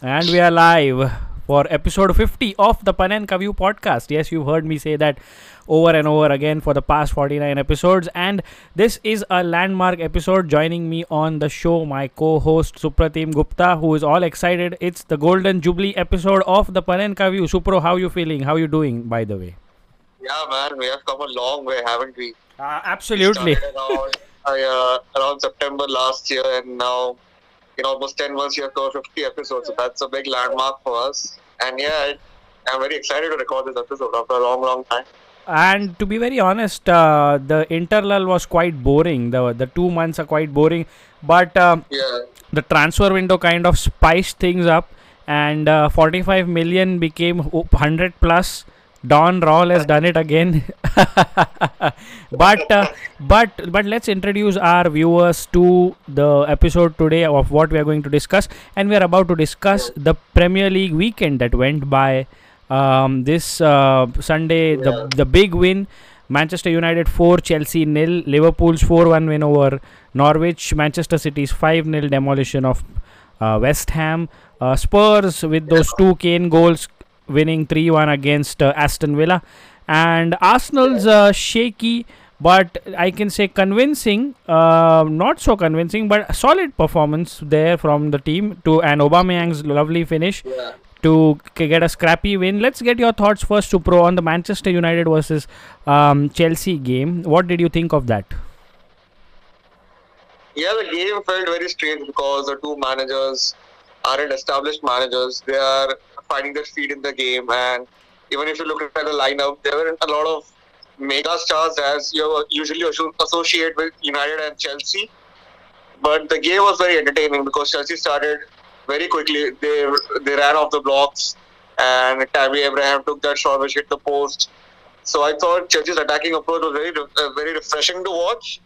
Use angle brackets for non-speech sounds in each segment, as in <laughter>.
And we are live for episode 50 of the Panenka View podcast. Yes, you've heard me say that over and over again for the past 49 episodes. And this is a landmark episode. Joining me on the show, my co host Suprotim Gupta, who is all excited. It's the Golden Jubilee episode of the Panenka View. Supro, how you feeling? How you doing, by the way? Yeah, man, we have come a long way, haven't we? Uh, absolutely. Started around, uh, around September last year, and now in almost 10 months, you have covered 50 episodes. So that's a big landmark for us. And yeah, I'm very excited to record this episode after a long, long time. And to be very honest, uh, the interlull was quite boring. The the two months are quite boring, but uh, Yeah, the transfer window kind of spiced things up, and uh, 45 million became 100 plus. Don Rawl has done it again. <laughs> but uh, but but let's introduce our viewers to the episode today of what we are going to discuss, and we are about to discuss the Premier League weekend that went by. Um, this uh, Sunday, the Yeah. the big win. Manchester United 4, Chelsea nil. Liverpool's 4 1 win over Norwich. Manchester City's 5 0 demolition of uh, West Ham. Uh, Spurs with those two Kane goals winning 3 1 against uh, Aston Villa. And Arsenal's uh, shaky, but I can say convincing, uh, not so convincing, but solid performance there from the team to an Aubameyang's lovely finish yeah. to get a scrappy win. Let's get your thoughts first, Supro, on the Manchester United versus um, Chelsea game. What did you think of that? Yeah, the game felt very strange because the two managers aren't established managers. They are finding their feet in the game, and even if you look at the lineup, there weren't a lot of mega stars as you usually associate with United and Chelsea. But the game was very entertaining because Chelsea started very quickly. They they ran off the blocks, and Tammy Abraham took that shot which hit the post. So I thought Chelsea's attacking approach was very uh, very refreshing to watch.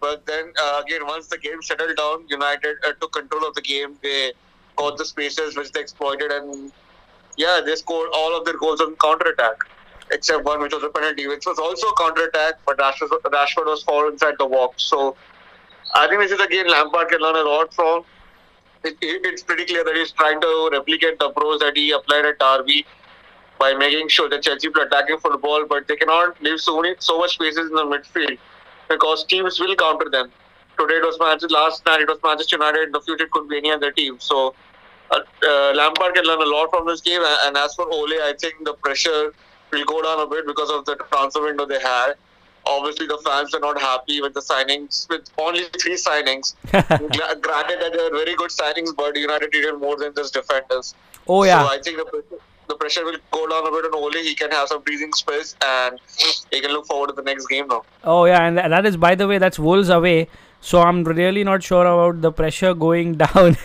But then uh, again, once the game settled down, United uh, took control of the game. They caught the spaces which they exploited, and yeah, they scored all of their goals on counter attack, except one which was a penalty, which was also a counter attack. But Rashford, Rashford was fouled inside the box. So I think this is a game Lampard can learn a lot from. It, it, it's pretty clear that he's trying to replicate the approach that he applied at Derby by making sure that Chelsea play attacking football, but they cannot leave so many so much spaces in the midfield because teams will counter them. Today it was Manchester. Last night it was Manchester United. In the future it could be any other team. So Uh, uh, Lampard can learn a lot from this game. And, and as for Ole, I think the pressure will go down a bit because of the transfer window they had. Obviously, the fans are not happy with the signings, with only three signings. <laughs> Granted that they are very good signings, but United needed more than just defenders. Oh, yeah. So I think the pressure, the pressure will go down a bit on Ole. He can have some breathing space and he can look forward to the next game now. Oh yeah, and that is by the way that's Wolves away. So I'm really not sure about the pressure going <laughs> down.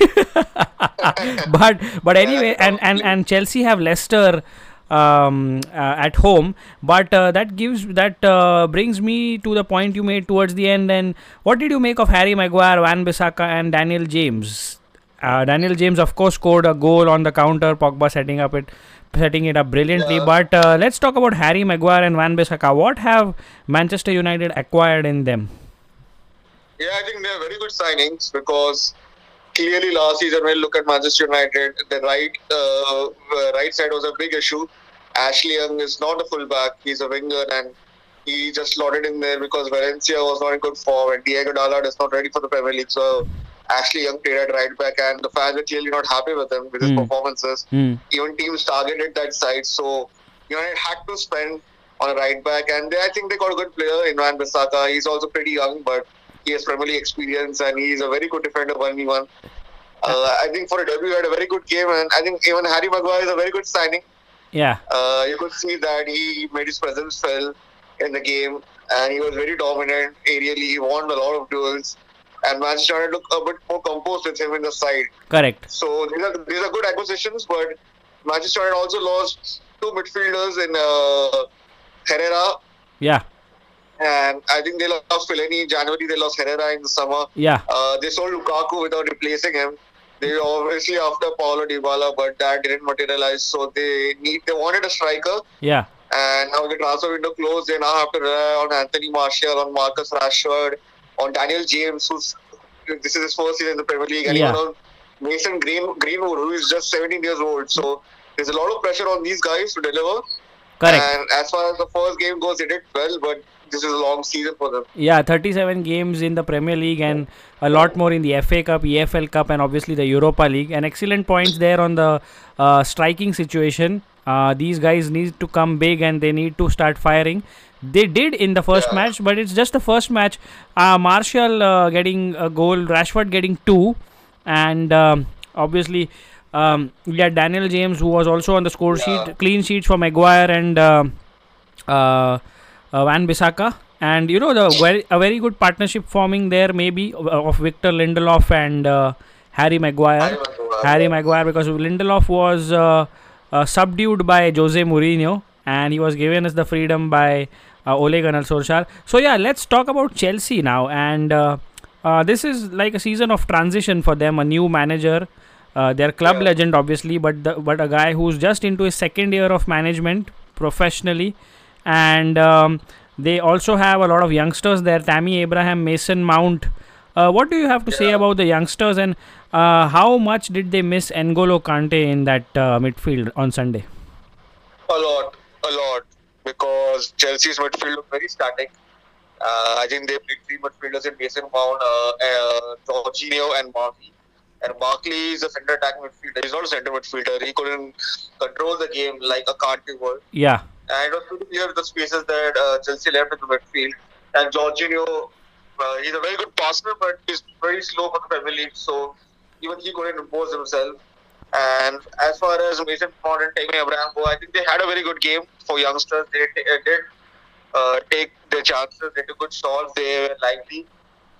<laughs> but but anyway, and and and Chelsea have Leicester um, uh, at home. But uh, that gives that uh, brings me to the point you made towards the end. And what did you make of Harry Maguire, Wan-Bissaka, and Daniel James? Uh, Daniel James, of course, scored a goal on the counter. Pogba setting up it, setting it up brilliantly. Yeah. But uh, let's talk about Harry Maguire and Wan-Bissaka. What have Manchester United acquired in them? Yeah, I think they're very good signings because clearly last season when you look at Manchester United, the right uh, right side was a big issue. Ashley Young is not a fullback; he's a winger, and he just slotted in there because Valencia was not in good form, and Diogo Dalot is not ready for the Premier League. So Ashley Young played at right back, and the fans were clearly not happy with him with his Hmm. performances. Hmm. Even teams targeted that side, so United had to spend on a right back, and they, I think they got a good player in Wan-Bissaka. He's also pretty young, but he has Premier League experience, and he's a very good defender, one v one. Uh, I think for a debut, he had a very good game, and I think even Harry Maguire is a very good signing. Yeah. Uh, you could see that he made his presence felt in the game, and he was very dominant aerially. He won a lot of duels, and Manchester United looked a bit more composed with him in the side. Correct. So these are these are good acquisitions, but Manchester United also lost two midfielders in uh, Herrera, Yeah. And I think they lost Fellaini in January. They lost Herrera in the summer. Yeah. Uh, they sold Lukaku without replacing him. They obviously after Paulo Dybala, but that didn't materialize. So they need they wanted a striker, Yeah. and now the transfer window closed. They now have to rely on Anthony Martial, on Marcus Rashford, on Daniel James, who's this is his first season in the Premier League, and Yeah. even on Mason Green, Greenwood, who is just 17 years old. So there's a lot of pressure on these guys to deliver. Correct. And as far as the first game goes, they did well, but this is a long season for them. Yeah, 37 games in the Premier League and a lot more in the FA Cup, EFL Cup, and obviously the Europa League. And excellent points there on the uh, striking situation. Uh, these guys need to come big and they need to start firing. They did in the first Yeah. match, but it's just the first match. Uh, Martial uh, getting a goal, Rashford getting two, and um, obviously um, we had Daniel James who was also on the score Yeah. sheet. Clean sheets for Maguire and uh, uh, uh, Wan-Bissaka. And you know the very, a very good partnership forming there maybe of, Victor Lindelof and uh, Harry Maguire. Harry Maguire. Because Lindelof was uh, uh, subdued by Jose Mourinho and he was given us the freedom by uh, Ole Gunnar Solskjaer. So yeah, let's talk about Chelsea now. And uh, uh, this is like a season of transition for them. A new manager, uh, their club Yeah. legend obviously, but the, but a guy who's just into his second year of management professionally, and um, they also have a lot of youngsters there. Tammy Abraham, Mason Mount. Uh, what do you have to say about the youngsters and uh, how much did they miss N'Golo Kante in that uh, midfield on Sunday? A lot, a lot, because Chelsea's midfield looked very static. Uh, I think they played three midfielders in Mason Mount, uh, uh, Jorginho, and Barkley. And Barkley is a center attacking midfielder. He's not a center midfielder. He couldn't control the game like a Kante would. Yeah, And it was pretty clear the spaces that uh, Chelsea left in the midfield. And Jorginho, uh, he's a very good passer, but he's very slow for the Premier League. So even he couldn't impose himself. And as far as Mason Mount and Tammy Abraham go, I think they had a very good game for youngsters. They t- uh, did uh, take their chances. They took good shots. They were lively.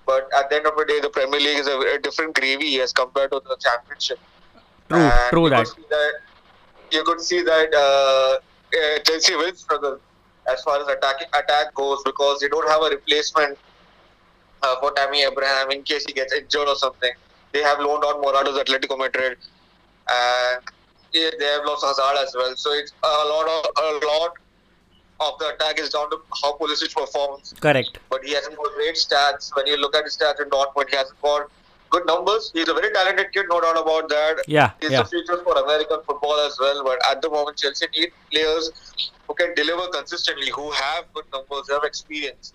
But at the end of the day, the Premier League is a, a different gravy as compared to the Championship. true, And true you that. Could see that you could see that uh, uh, Chelsea will struggle as far as attacking attack goes because they don't have a replacement uh, for Tammy Abraham in case he gets injured or something. They have loaned out Morata's Atletico Madrid, and they have lost Hazard as well. So it's a lot of a lot of the attack is down to how Pulisic performs Correct. but he hasn't got great stats. When you look at his stats in Dortmund, he hasn't got good numbers. He's a very talented kid, no doubt about that. Yeah, He's yeah. the future for American football as well. But at the moment, Chelsea need players who can deliver consistently, who have good numbers, who have experience.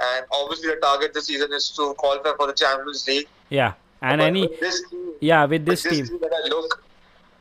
And obviously, the target this season is to qualify for the Champions League. Yeah. And But any with this team, yeah, with with this this team. team that I look,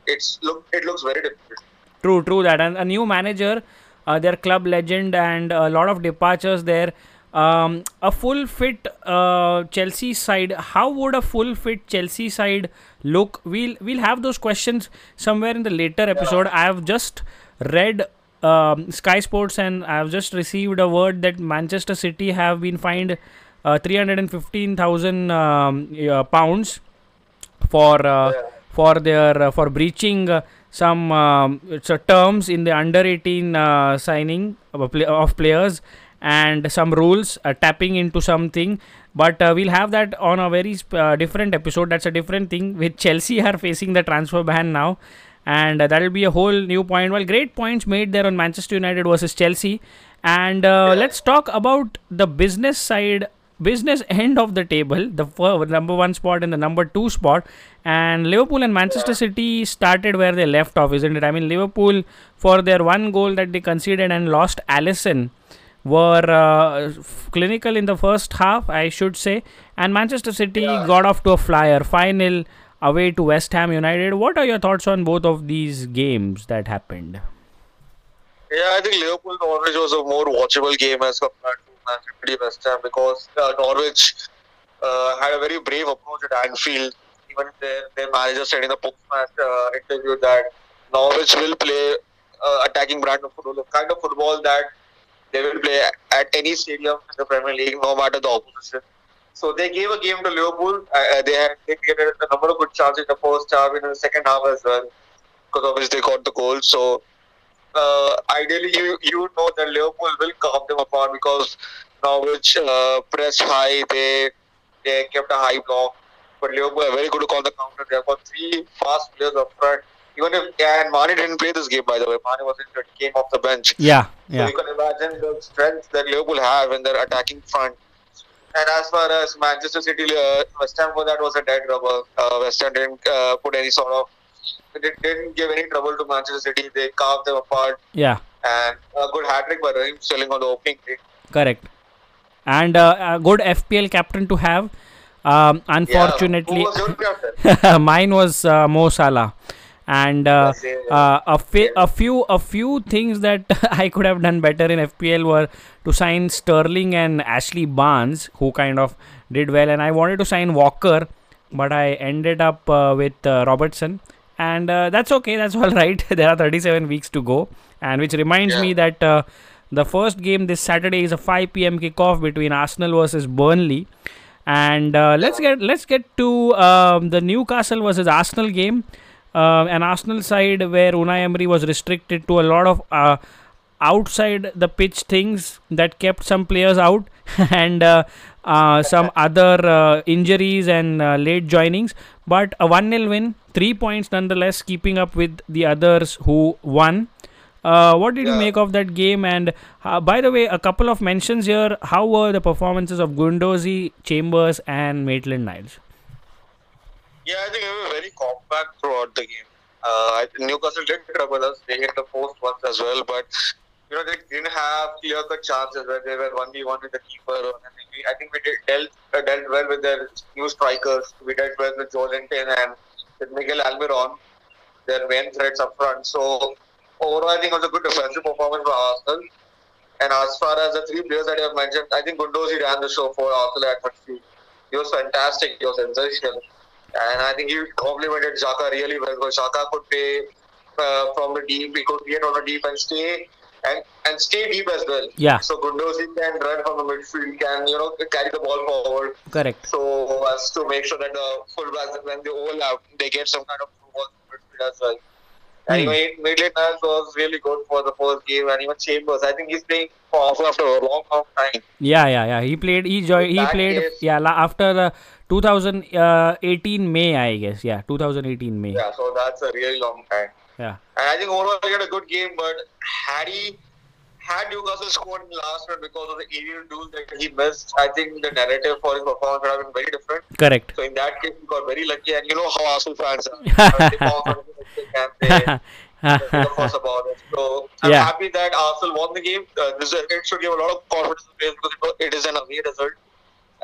it's look it looks very difficult. True, true that. And a new manager, uh, their club legend, and a lot of departures there. Um, a full fit uh, Chelsea side. How would a full fit Chelsea side look? We'll we'll have those questions somewhere in the later episode. I have just read um, Sky Sports and I have just received a word that Manchester City have been fined uh, three hundred and fifteen thousand um, uh, pounds for uh, Yeah. for their uh, for breaching uh, some um, it's, terms in the under 18 uh, signing of, of players and some rules uh, tapping into something. But uh, we'll have that on a very sp- uh, different episode. That's a different thing <laughs> with chelsea are facing the transfer ban now. And uh, that'll be a whole new point. Well great points made there on manchester united versus chelsea. And uh, let's talk about the business side business end of the table the number one spot and the number two spot. And liverpool and manchester city started where they left off isn't it? I mean liverpool for their one goal that they conceded and lost alisson were uh, f- clinical in the first half i should say and manchester city Yeah. got off to a flyer final away to west ham united what are your thoughts on both of these games that happened Yeah, I think Liverpool Norwich was a more watchable game as compared to Manchester City West Ham because uh, Norwich uh, had a very brave approach at Anfield. Even their, their manager said in the post-match uh, interview that Norwich will play uh, attacking brand of football, the kind of football that they will play at any stadium in the Premier League, no matter the opposition. So they gave a game to Liverpool. Uh, uh, they had they created a number of good chances in the first half, in the second half as well, because obviously they got the goal. So uh, ideally you you know that Liverpool will carve them apart because Norwich uh, press high, they they kept a high block, but Liverpool are very good to call the counter. They have got three fast players up front. Even if and Mane didn't play this game by the way, Mane was injured, came off the bench. yeah So you can imagine the strength that Liverpool have in their attacking front. And as far as Manchester City, uh, West Ham for that was a dead rubber. Uh, West Ham didn't uh, put any sort of, they didn't give any trouble to Manchester City. They carved them apart. Yeah, And a good hat trick by Raheem Sterling on the opening day. correct. And uh, a good FPL captain to have. Um, Yeah. unfortunately, Who was captain? <laughs> mine was uh, Mo Salah, and uh, uh, a, fi- a few a few things that <laughs> I could have done better in FPL were to sign Sterling and Ashley Barnes, who kind of did well, and I wanted to sign Walker, but I ended up uh, with uh, Robertson, and uh, that's okay. That's <laughs> all right. there are 37 weeks to go, and which reminds Yeah. me that. Uh, the first game this Saturday is a 5 p.m. kickoff between Arsenal versus Burnley, and uh, let's get let's get to um, the Newcastle versus Arsenal game. Uh, an Arsenal side where Unai Emery was restricted to a lot of uh, outside the pitch things that kept some players out <laughs> and uh, uh, some <laughs> other uh, injuries and uh, late joinings. But a 1 0 win, three points nonetheless, keeping up with the others who won. Uh, what did you make of that game? And uh, by the way, a couple of mentions here. How were the performances of Guendouzi, Chambers, and Maitland Niles? Yeah, I think they were very compact throughout the game. Uh, Newcastle did trouble us. They hit the post once as well, but you know they didn't have clear-cut chances where they were one v one with the keeper. And we, I think we did dealt uh, dealt well with their new strikers. We dealt well with Joelinton and with Miguel Almiron, their main threats up front. So overall, I think it was a good defensive performance for Arsenal. And as far as the three players that you have mentioned, I think Guendouzi ran the show for Arsenal at midfield. He was fantastic. He was sensational. And I think he complemented Xhaka really well because Xhaka could play uh, from the deep, because he could create on the deep and stay and, and stay deep as well. Yeah. So Guendouzi can run from the midfield, can you know carry the ball forward, Correct. so as to make sure that the fullbacks when they overlap, they get some kind of ball midfield as well. And even Maitland Niles was really good for the first game, and even Chambers. I think he's playing for after a long, long time. Yeah, yeah, yeah. He played. He joined. He played. case- Yeah, la- after uh, 2018 May, I guess. Yeah, 2018 May. Yeah, so that's a really long time. Yeah. And I think overall he had a good game, but had he had Newcastle scored in the last round because of the aerial duel that he missed, I think the narrative for his performance would have been very different. Correct. So in that case, he got very lucky, and you know how Arsenal fans are. <laughs> they fall for the and they, <laughs> they fuss about it. So I'm Yeah. happy that Arsenal won the game. Uh, this is, it should give a lot of confidence to players because it is an away result,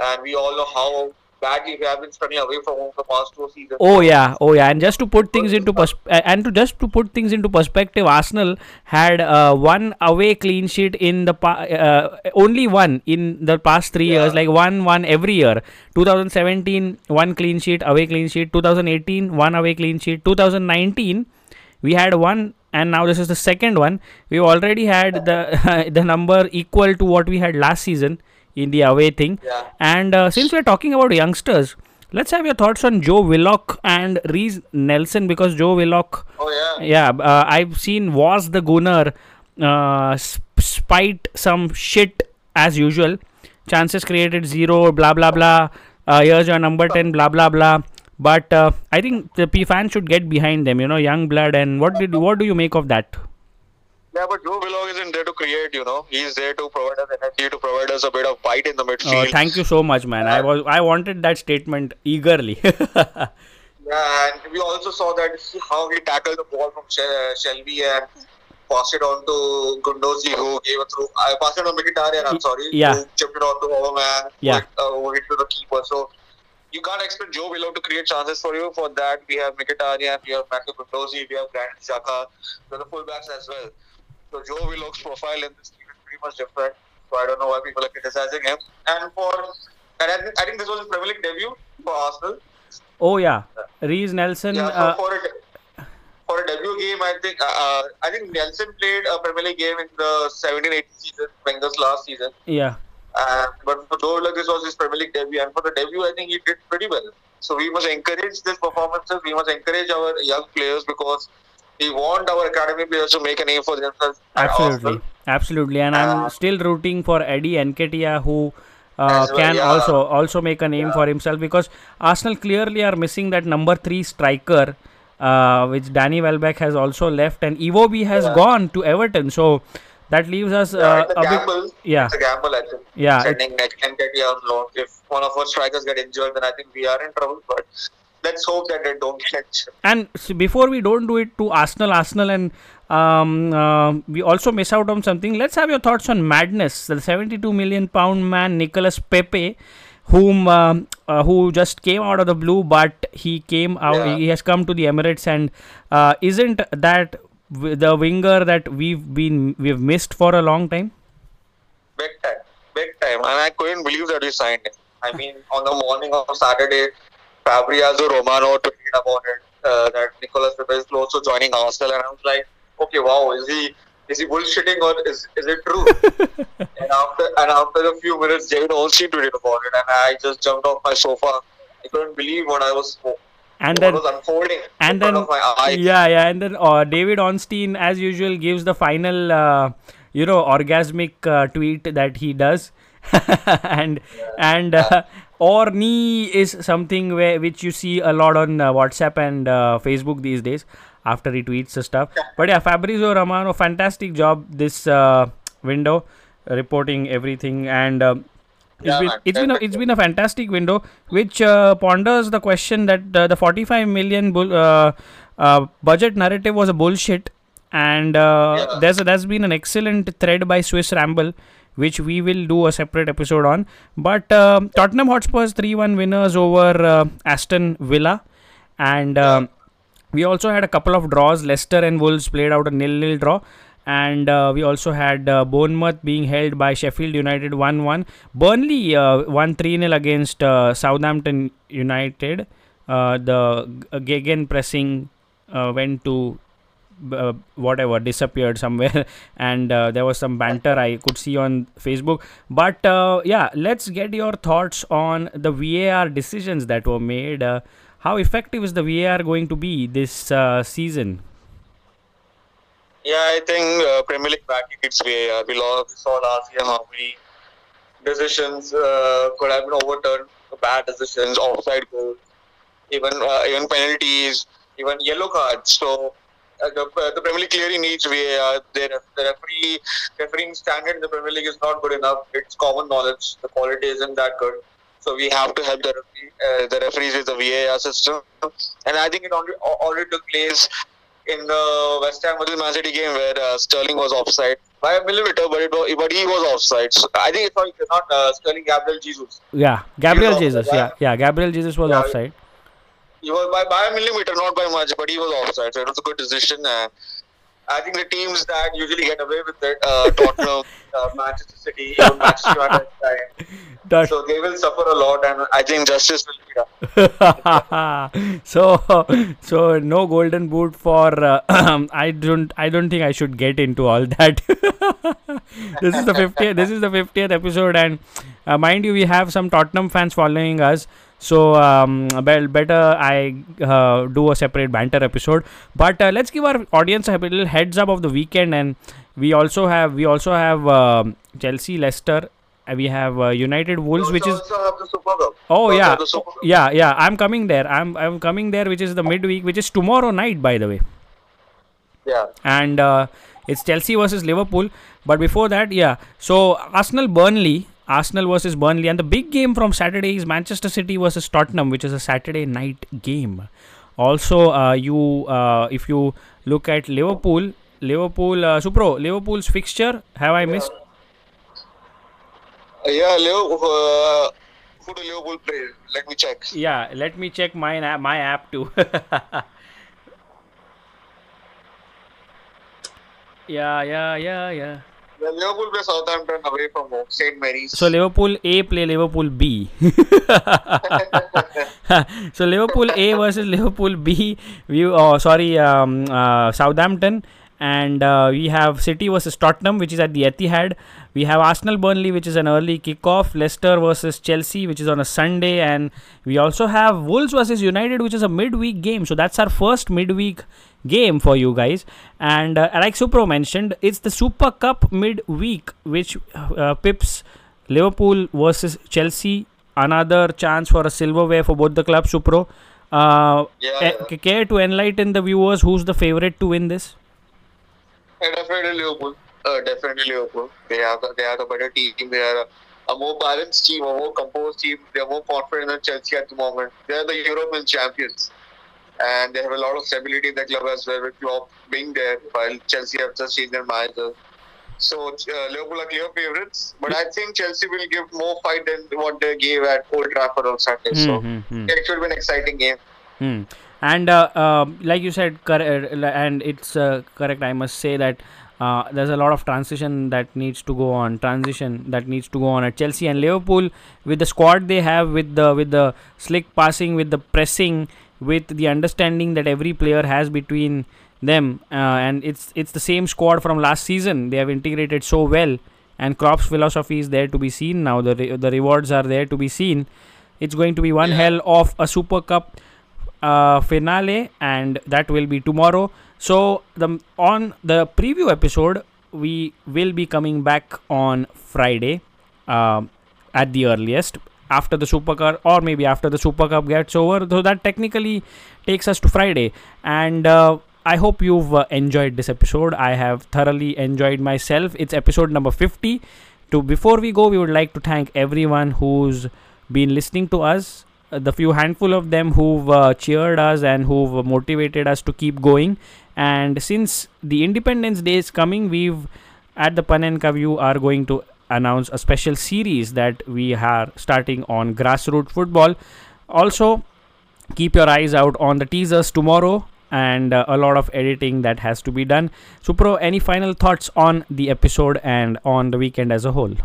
and we all know how badly we have been away from home the past two seasons. Oh yeah, oh yeah, and just to put things into pers- and to just to put things into perspective, Arsenal had uh, one away clean sheet in the pa- uh, only one in the past three years, like one one every year. 2017 one clean sheet, away clean sheet. 2018 one away clean sheet. 2019 we had one, and now this is the second one. We've already had the <laughs> the number equal to what we had last season in the away thing. Yeah. And uh, since we're talking about youngsters, let's have your thoughts on Joe Willock and Reiss Nelson because Joe Willock, Oh yeah. yeah, uh, I've seen was the Gunner uh, sp- spite some shit as usual. Chances created zero, blah blah blah. Uh, here's your number 10, blah blah blah. But uh, I think the P fans should get behind them, you know, young blood. And what did what do you make of that? Yeah, but Joe Willock isn't there to create, you know. He's there to provide us energy, to provide us a bit of bite in the Uh, midfield. thank you so much, man. I was I wanted that statement eagerly. <laughs> yeah, and we also saw that how he tackled the ball from Shelvey and passed it on to Guendouzi, who gave it through. I passed it on Mkhitaryan, I'm sorry. yeah. Who chipped it on to Overman, Yeah. uh, who to the keeper. So you can't expect Joe Willock to create chances for you. For that, we have Mkhitaryan, we have Matteo Guendouzi, we have Granit Xhaka, we have the fullbacks as well. So Joe Willock's profile in this team is pretty much different. So I don't know why people are criticizing him. And for and I, think, I think this was his Premier League debut for Arsenal. oh yeah, Reiss Nelson. Yeah, so uh, for a for a debut game, I think uh, uh, I think Nelson played a Premier League game in the 17-18 season, Wenger's last season. yeah. Uh, but for Joe Willock, this was his Premier League debut, and for the debut, I think he did pretty well. So we must encourage these performances. We must encourage our young players because we want our academy players to make a name for themselves. Absolutely, absolutely, and I'm Uh, still rooting for Eddie Nketiah, who uh, well, can yeah. also also make a name for himself because Arsenal clearly are missing that number three striker, uh, which Danny Welbeck has also left, and Iwobi has Yeah. gone to Everton. So that leaves us Yeah, uh, a a bit. gamble. Yeah, It's a gamble, I think. Yeah, it- Sending and directly on loan. If one of our strikers get injured, then I think we are in trouble. But let's hope that they don't injured. And s- before we don't do it to Arsenal, Arsenal, and um, uh, we also miss out on something. Let's have your thoughts on madness. The 72 million pound man Nicolas Pepe, whom um, uh, who just came out of the blue, but he came out. Yeah. He has come to the Emirates, and uh, isn't that w- the winger that we've been we've missed for a long time? Big time, big time. And I couldn't believe that we signed him. I mean, on the morning of Saturday, Fabrizio Romano tweeted about it uh, that Nicolas Pepe is close to joining Arsenal, and I was like, okay, wow, is he is he bullshitting or is, is it true? <laughs> and after and after a few minutes, David Ornstein tweeted about it, and I just jumped off my sofa. I couldn't believe what I was And then was unfolding and in then front of my eyes. yeah yeah and then uh, david ornstein as usual gives the final uh, you know orgasmic uh, tweet that he does <laughs> and and uh, orni is something where which you see a lot on uh, whatsapp and uh, facebook these days after he tweets the stuff. But yeah fabrizio romano fantastic job this uh, window reporting everything. And um, it's Yeah, been it's been a, it's been a fantastic window which uh, ponders the question that uh, the 45 million bull, uh, uh, budget narrative was a bullshit. And uh, Yeah. there's a, there's been an excellent thread by Swiss Ramble which we will do a separate episode on. But um Tottenham Hotspurs 3-1 winners over uh, Aston Villa. And um, we also had a couple of draws. Leicester and Wolves played out a nil-nil draw. And uh, we also had uh, Bournemouth being held by Sheffield United 1-1 Burnley uh, won 3-0 against uh, Southampton United. Uh, the Gegen pressing uh, went to uh, whatever disappeared somewhere. <laughs> And uh, there was some banter i could see on facebook. But uh, yeah let's get your thoughts on the var decisions that were made. Uh, how effective is the var going to be this uh, season? Yeah, I think uh, Premier League back its VAR. We saw last year how many decisions could have been overturned, bad decisions, offside goals, even even penalties, even yellow cards. So the, uh, the Premier League clearly needs VAR. The, the referee refereeing standard in the Premier League is not good enough. It's common knowledge. The quality isn't that good. So we have to help the referee, uh, the referees with the VAR system. And I think it already, already took place in the West Ham versus Man City game where uh, Sterling was offside by a millimeter, but it was, but he was offside. So I think it's not, uh, Sterling Gabriel Jesus. yeah gabriel jesus offside, yeah yeah gabriel jesus was Yeah. offside He was by, by a millimeter, not by much, but he was offside. So it was a good decision. Uh, I think the teams that usually get away with it, uh, <laughs> Tottenham, uh, Manchester City, even Manchester United, <laughs> so they will suffer a lot, and I think justice will be done. <laughs> so so no golden boot for uh, <clears throat> i don't i don't think i should get into all that this is the 50th this is the 50th episode and uh, mind you we have some tottenham fans following us so um, well, better i uh, do a separate banter episode but uh, let's give our audience a little heads up of the weekend and we also have we also have um, chelsea leicester we have uh, united wolves which is also have the Oh yeah, yeah, yeah. I'm coming there. I'm I'm coming there, which is the midweek, which is tomorrow night, by the way. Yeah. And uh, it's Chelsea versus Liverpool. But before that, yeah. So Arsenal Burnley, Arsenal versus Burnley, and the big game from Saturday is Manchester City versus Tottenham, which is a Saturday night game. Also, uh, you uh, if you look at Liverpool, Liverpool, uh, Supro, Liverpool's fixture. Have I missed? Yeah, Leo, uh, who do Liverpool play? Let me check. Yeah. Let me check my my app too. <laughs> yeah, yeah, yeah, yeah. Liverpool play Southampton away from St. Mary's. So Liverpool A play Liverpool B. <laughs> so Liverpool A versus Liverpool B. We oh sorry um, uh, Southampton and uh, we have City versus Tottenham which is at the Etihad. We have Arsenal Burnley which is an early kickoff. Leicester versus Chelsea which is on a Sunday and we also have Wolves versus United which is a midweek game. So that's our first midweek game for you guys and uh, like Supro mentioned it's the Super Cup midweek which uh, pips Liverpool versus Chelsea. Another chance for a silverware for both the clubs. Supro, uh, Yeah, eh, yeah. care to enlighten the viewers who's the favorite to win this? Yeah, definitely Liverpool. Uh, definitely Liverpool. They have the, they have the better team. They are a more balanced team, a more composed team. They're more confident than Chelsea at the moment. They're the European champions. And they have a lot of stability in the club as well, with Klopp being there, while Chelsea have just changed their manager. So uh, Liverpool are clear favourites, but I think Chelsea will give more fight than what they gave at Old Trafford on Saturday. So Mm-hmm. it should be an exciting game. Hmm. And uh, um like you said, cor- uh, and it's uh, correct. I must say that uh, there's a lot of transition that needs to go on. Transition that needs to go on at Chelsea and Liverpool with the squad they have, with the with the slick passing, with the pressing, with the understanding that every player has between them, uh, and it's it's the same squad from last season. They have integrated so well, and Klopp's philosophy is there to be seen now. The re- the rewards are there to be seen. It's going to be one Yeah. hell of a Super Cup uh, finale, and that will be tomorrow. So the on the preview episode, we will be coming back on Friday, um, at the earliest after the Super Cup, or maybe after the Super Cup gets over. So that technically takes us to Friday, and. Uh, I hope you've uh, enjoyed this episode. I have thoroughly enjoyed myself. It's episode number 50. To before we go, we would like to thank everyone who's been listening to us uh, the few handful of them who've uh, cheered us and who've motivated us to keep going. And since the Independence Day is coming, we've at the Panenka View are going to announce a special series that we are starting on grassroots football. Also, keep your eyes out on the teasers tomorrow and uh, a lot of editing that has to be done. Supro, any final thoughts on the episode and on the weekend as a whole?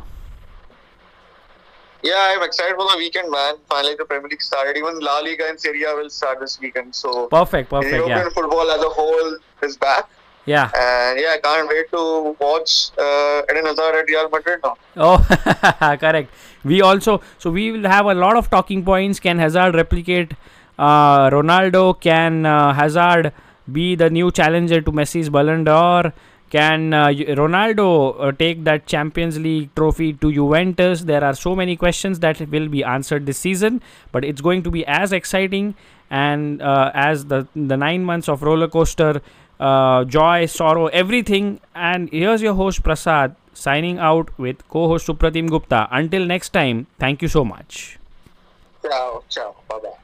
Yeah, I'm excited for the weekend, man. Finally, the Premier League started. Even La Liga and Serie A will start this weekend. So Perfect, perfect, European yeah. football as a whole is back. Yeah. And yeah, I can't wait to watch uh, Eden Hazard at Real Madrid now. Oh, <laughs> correct. We also so we will have a lot of talking points. Can Hazard replicate uh, Ronaldo? Can uh, Hazard be the new challenger to Messi's Ballon d'Or? Can uh, Ronaldo uh, take that Champions League trophy to Juventus? There are so many questions that will be answered this season, but it's going to be as exciting and uh, as the the nine months of roller coaster, uh, joy, sorrow, everything. And here's your host Prasad signing out with co-host Suprotim Gupta. Until next time, thank you so much. Ciao, ciao. Bye bye.